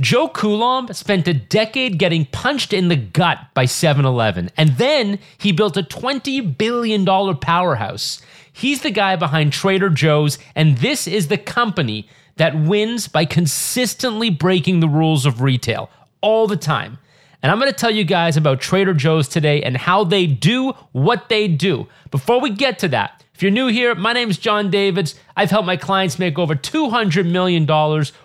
Joe Coulombe spent a decade getting punched in the gut by 7 Eleven, and then he built a $20 billion powerhouse. He's the guy behind Trader Joe's, and this is the company that wins by consistently breaking the rules of retail all the time. And I'm going to tell you guys about Trader Joe's today and how they do what they do. Before we get to that, if you're new here, my name is Jon Davids. I've helped my clients make over $200 million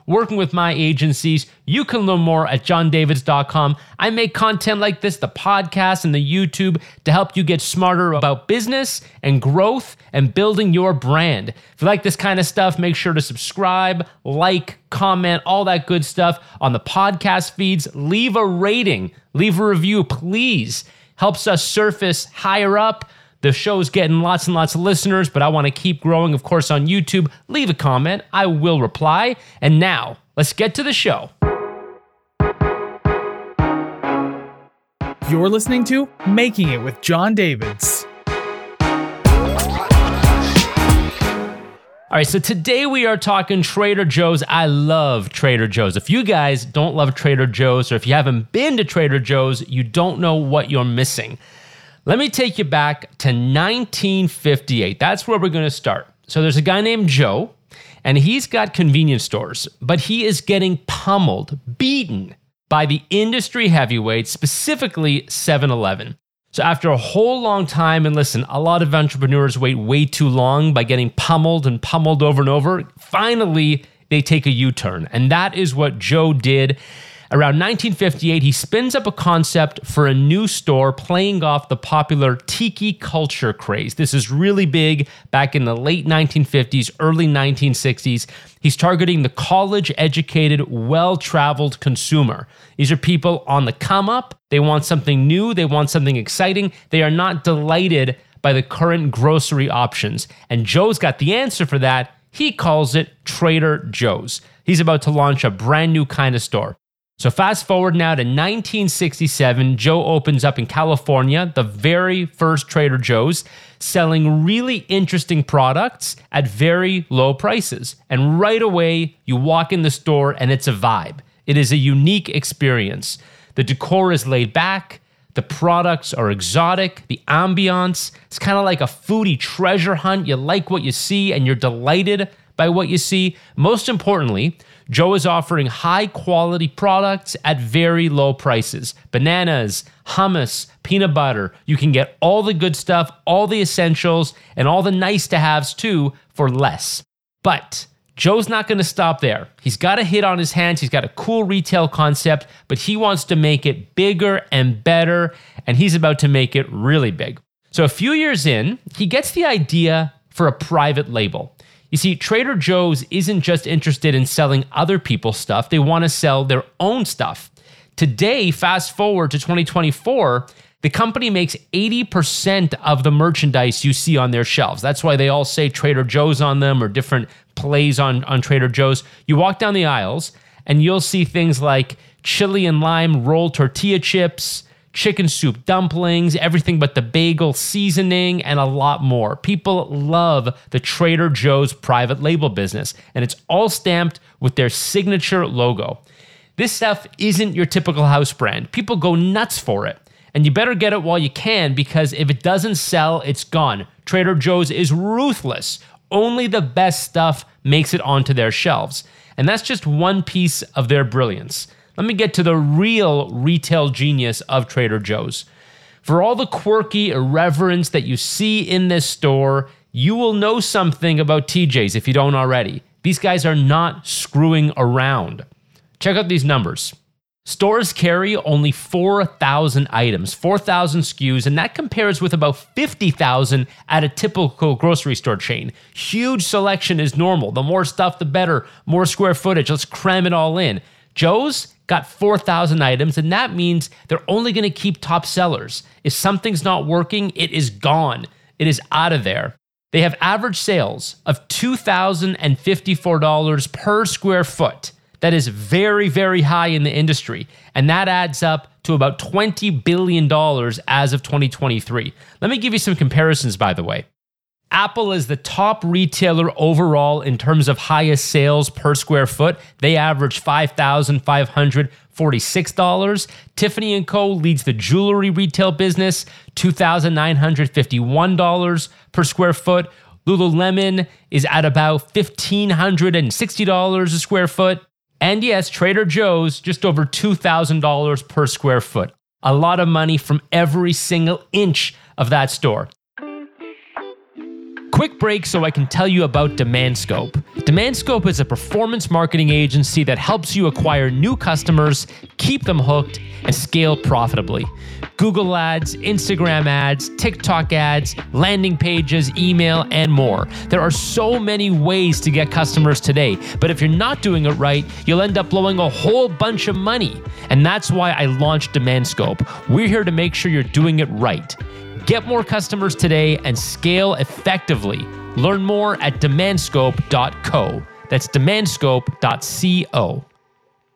working with my agencies. You can learn more at jondavids.com. I make content like this, the podcast and the YouTube, to help you get smarter about business and growth and building your brand. If you like this kind of stuff, make sure to subscribe, like, comment, all that good stuff on the podcast feeds. Leave a rating, leave a review, please. Helps us surface higher up the show's getting lots and lots of listeners, but I want to keep growing, of course, on YouTube. Leave a comment, I will reply. And now, let's get to the show. You're listening to Making It with Jon Davids. All right, so today we are talking Trader Joe's. I love Trader Joe's. If you guys don't love Trader Joe's, or if you haven't been to Trader Joe's, you don't know what you're missing. Let me take you back to 1958. That's where we're going to start. So there's a guy named Joe, and he's got convenience stores, but he is getting pummeled, beaten by the industry heavyweights, specifically 7 Eleven. So after a whole long time, and listen, a lot of entrepreneurs wait way too long by getting pummeled and pummeled over and over. Finally, they take a U turn. And that is what Joe did. Around 1958, he spins up a concept for a new store playing off the popular tiki culture craze. This is really big back in the late 1950s, early 1960s. He's targeting the college educated, well traveled consumer. These are people on the come up. They want something new, they want something exciting. They are not delighted by the current grocery options. And Joe's got the answer for that. He calls it Trader Joe's. He's about to launch a brand new kind of store. So, fast forward now to 1967, Joe opens up in California, the very first Trader Joe's, selling really interesting products at very low prices. And right away, you walk in the store and it's a vibe. It is a unique experience. The decor is laid back, the products are exotic, the ambiance, it's kind of like a foodie treasure hunt. You like what you see and you're delighted by what you see. Most importantly, Joe is offering high quality products at very low prices bananas, hummus, peanut butter. You can get all the good stuff, all the essentials, and all the nice to haves too for less. But Joe's not going to stop there. He's got a hit on his hands. He's got a cool retail concept, but he wants to make it bigger and better, and he's about to make it really big. So, a few years in, he gets the idea for a private label. You see, Trader Joe's isn't just interested in selling other people's stuff, they want to sell their own stuff. Today, fast forward to 2024, the company makes 80% of the merchandise you see on their shelves. That's why they all say Trader Joe's on them or different plays on, on Trader Joe's. You walk down the aisles and you'll see things like chili and lime rolled tortilla chips, chicken soup dumplings, everything but the bagel seasoning, and a lot more. People love the Trader Joe's private label business, and it's all stamped with their signature logo. This stuff isn't your typical house brand. People go nuts for it. And you better get it while you can because if it doesn't sell, it's gone. Trader Joe's is ruthless. Only the best stuff makes it onto their shelves. And that's just one piece of their brilliance. Let me get to the real retail genius of Trader Joe's. For all the quirky irreverence that you see in this store, you will know something about TJ's if you don't already. These guys are not screwing around. Check out these numbers. Stores carry only 4,000 items, 4,000 SKUs, and that compares with about 50,000 at a typical grocery store chain. Huge selection is normal. The more stuff, the better. More square footage. Let's cram it all in. Joe's got 4,000 items, and that means they're only going to keep top sellers. If something's not working, it is gone, it is out of there. They have average sales of $2,054 per square foot. That is very, very high in the industry. And that adds up to about $20 billion as of 2023. Let me give you some comparisons, by the way. Apple is the top retailer overall in terms of highest sales per square foot. They average $5,546. Tiffany & Co leads the jewelry retail business, $2,951 per square foot. Lululemon is at about $1,560 a square foot. And yes, Trader Joe's just over $2,000 per square foot. A lot of money from every single inch of that store. Quick break so I can tell you about DemandScope. DemandScope is a performance marketing agency that helps you acquire new customers, keep them hooked, and scale profitably. Google ads, Instagram ads, TikTok ads, landing pages, email, and more. There are so many ways to get customers today, but if you're not doing it right, you'll end up blowing a whole bunch of money. And that's why I launched DemandScope. We're here to make sure you're doing it right. Get more customers today and scale effectively. Learn more at demandscope.co. That's demandscope.co.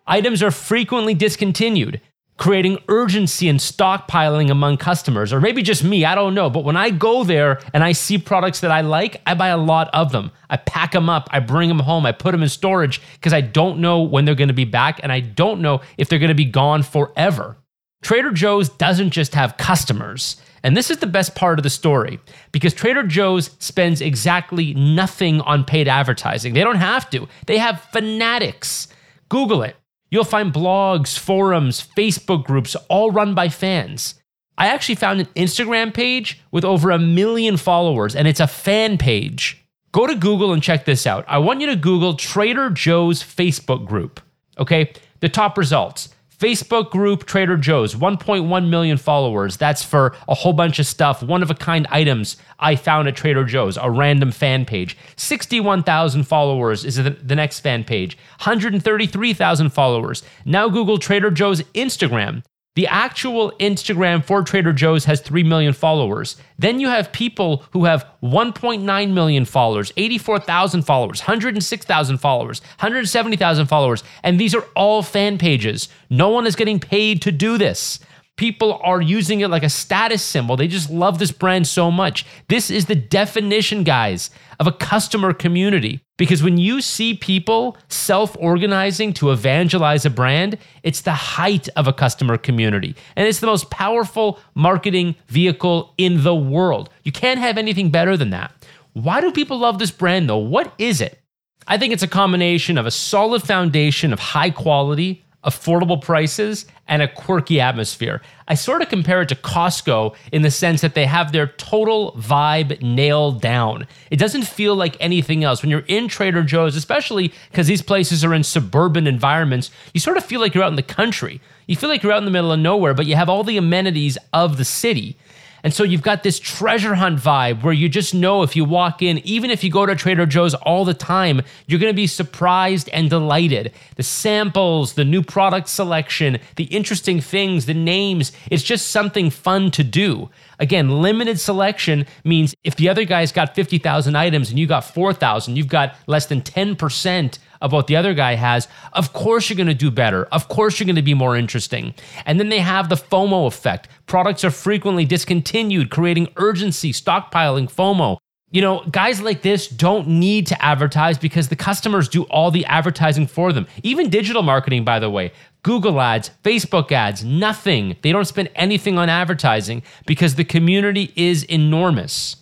Items are frequently discontinued, creating urgency and stockpiling among customers, or maybe just me, I don't know. But when I go there and I see products that I like, I buy a lot of them. I pack them up, I bring them home, I put them in storage because I don't know when they're going to be back and I don't know if they're going to be gone forever. Trader Joe's doesn't just have customers. And this is the best part of the story because Trader Joe's spends exactly nothing on paid advertising. They don't have to, they have fanatics. Google it. You'll find blogs, forums, Facebook groups, all run by fans. I actually found an Instagram page with over a million followers, and it's a fan page. Go to Google and check this out. I want you to Google Trader Joe's Facebook group. Okay, the top results Facebook group Trader Joe's, 1.1 million followers. That's for a whole bunch of stuff, one of a kind items I found at Trader Joe's, a random fan page. 61,000 followers is the, next fan page, 133,000 followers. Now Google Trader Joe's Instagram. The actual Instagram for Trader Joe's has 3 million followers. Then you have people who have 1.9 million followers, 84,000 followers, 106,000 followers, 170,000 followers. And these are all fan pages. No one is getting paid to do this. People are using it like a status symbol. They just love this brand so much. This is the definition, guys, of a customer community. Because when you see people self organizing to evangelize a brand, it's the height of a customer community. And it's the most powerful marketing vehicle in the world. You can't have anything better than that. Why do people love this brand though? What is it? I think it's a combination of a solid foundation of high quality, affordable prices, and a quirky atmosphere. I sort of compare it to Costco in the sense that they have their total vibe nailed down. It doesn't feel like anything else. When you're in Trader Joe's, especially because these places are in suburban environments, you sort of feel like you're out in the country. You feel like you're out in the middle of nowhere, but you have all the amenities of the city. And so you've got this treasure hunt vibe where you just know if you walk in, even if you go to Trader Joe's all the time, you're going to be surprised and delighted. The samples, the new product selection, the interesting things, the names, it's just something fun to do. Again, limited selection means if the other guy's got 50,000 items and you got 4,000, you've got less than 10% of what the other guy has, of course you're going to do better. Of course you're going to be more interesting. And then they have the FOMO effect. Products are frequently discontinued, creating urgency, stockpiling, FOMO. You know, guys like this don't need to advertise because the customers do all the advertising for them. Even digital marketing, by the way, Google ads, Facebook ads, nothing. They don't spend anything on advertising because the community is enormous.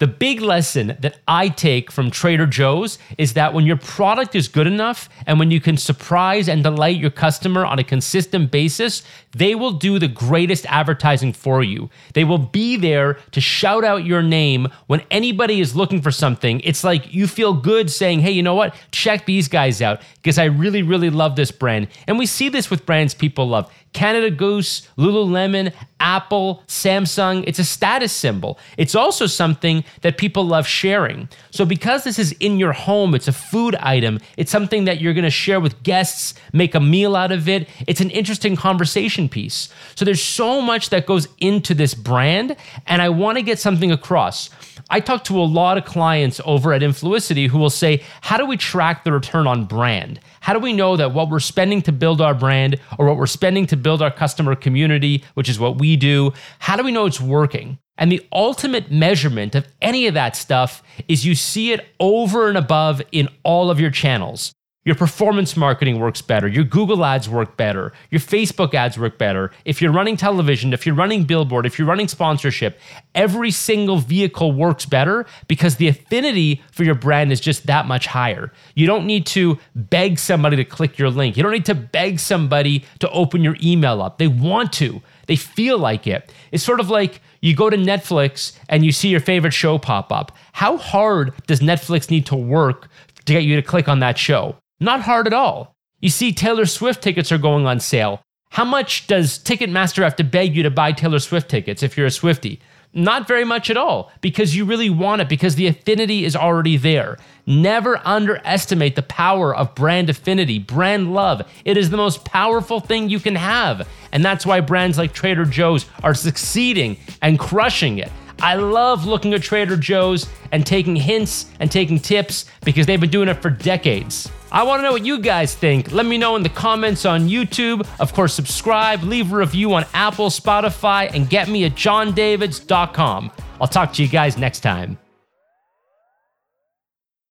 The big lesson that I take from Trader Joe's is that when your product is good enough and when you can surprise and delight your customer on a consistent basis, they will do the greatest advertising for you. They will be there to shout out your name when anybody is looking for something. It's like you feel good saying, hey, you know what? Check these guys out because I really, really love this brand. And we see this with brands people love. Canada Goose, Lululemon, Apple, Samsung. It's a status symbol. It's also something that people love sharing. So, because this is in your home, it's a food item, it's something that you're gonna share with guests, make a meal out of it. It's an interesting conversation piece. So, there's so much that goes into this brand, and I wanna get something across. I talk to a lot of clients over at Influicity who will say, How do we track the return on brand? How do we know that what we're spending to build our brand or what we're spending to build our customer community, which is what we do, how do we know it's working? And the ultimate measurement of any of that stuff is you see it over and above in all of your channels. Your performance marketing works better. Your Google ads work better. Your Facebook ads work better. If you're running television, if you're running billboard, if you're running sponsorship, every single vehicle works better because the affinity for your brand is just that much higher. You don't need to beg somebody to click your link. You don't need to beg somebody to open your email up. They want to, they feel like it. It's sort of like you go to Netflix and you see your favorite show pop up. How hard does Netflix need to work to get you to click on that show? Not hard at all. You see, Taylor Swift tickets are going on sale. How much does Ticketmaster have to beg you to buy Taylor Swift tickets if you're a Swifty? Not very much at all, because you really want it, because the affinity is already there. Never underestimate the power of brand affinity, brand love. It is the most powerful thing you can have. And that's why brands like Trader Joe's are succeeding and crushing it. I love looking at Trader Joe's and taking hints and taking tips because they've been doing it for decades. I want to know what you guys think. Let me know in the comments on YouTube. Of course, subscribe, leave a review on Apple, Spotify, and get me at jondavids.com. I'll talk to you guys next time.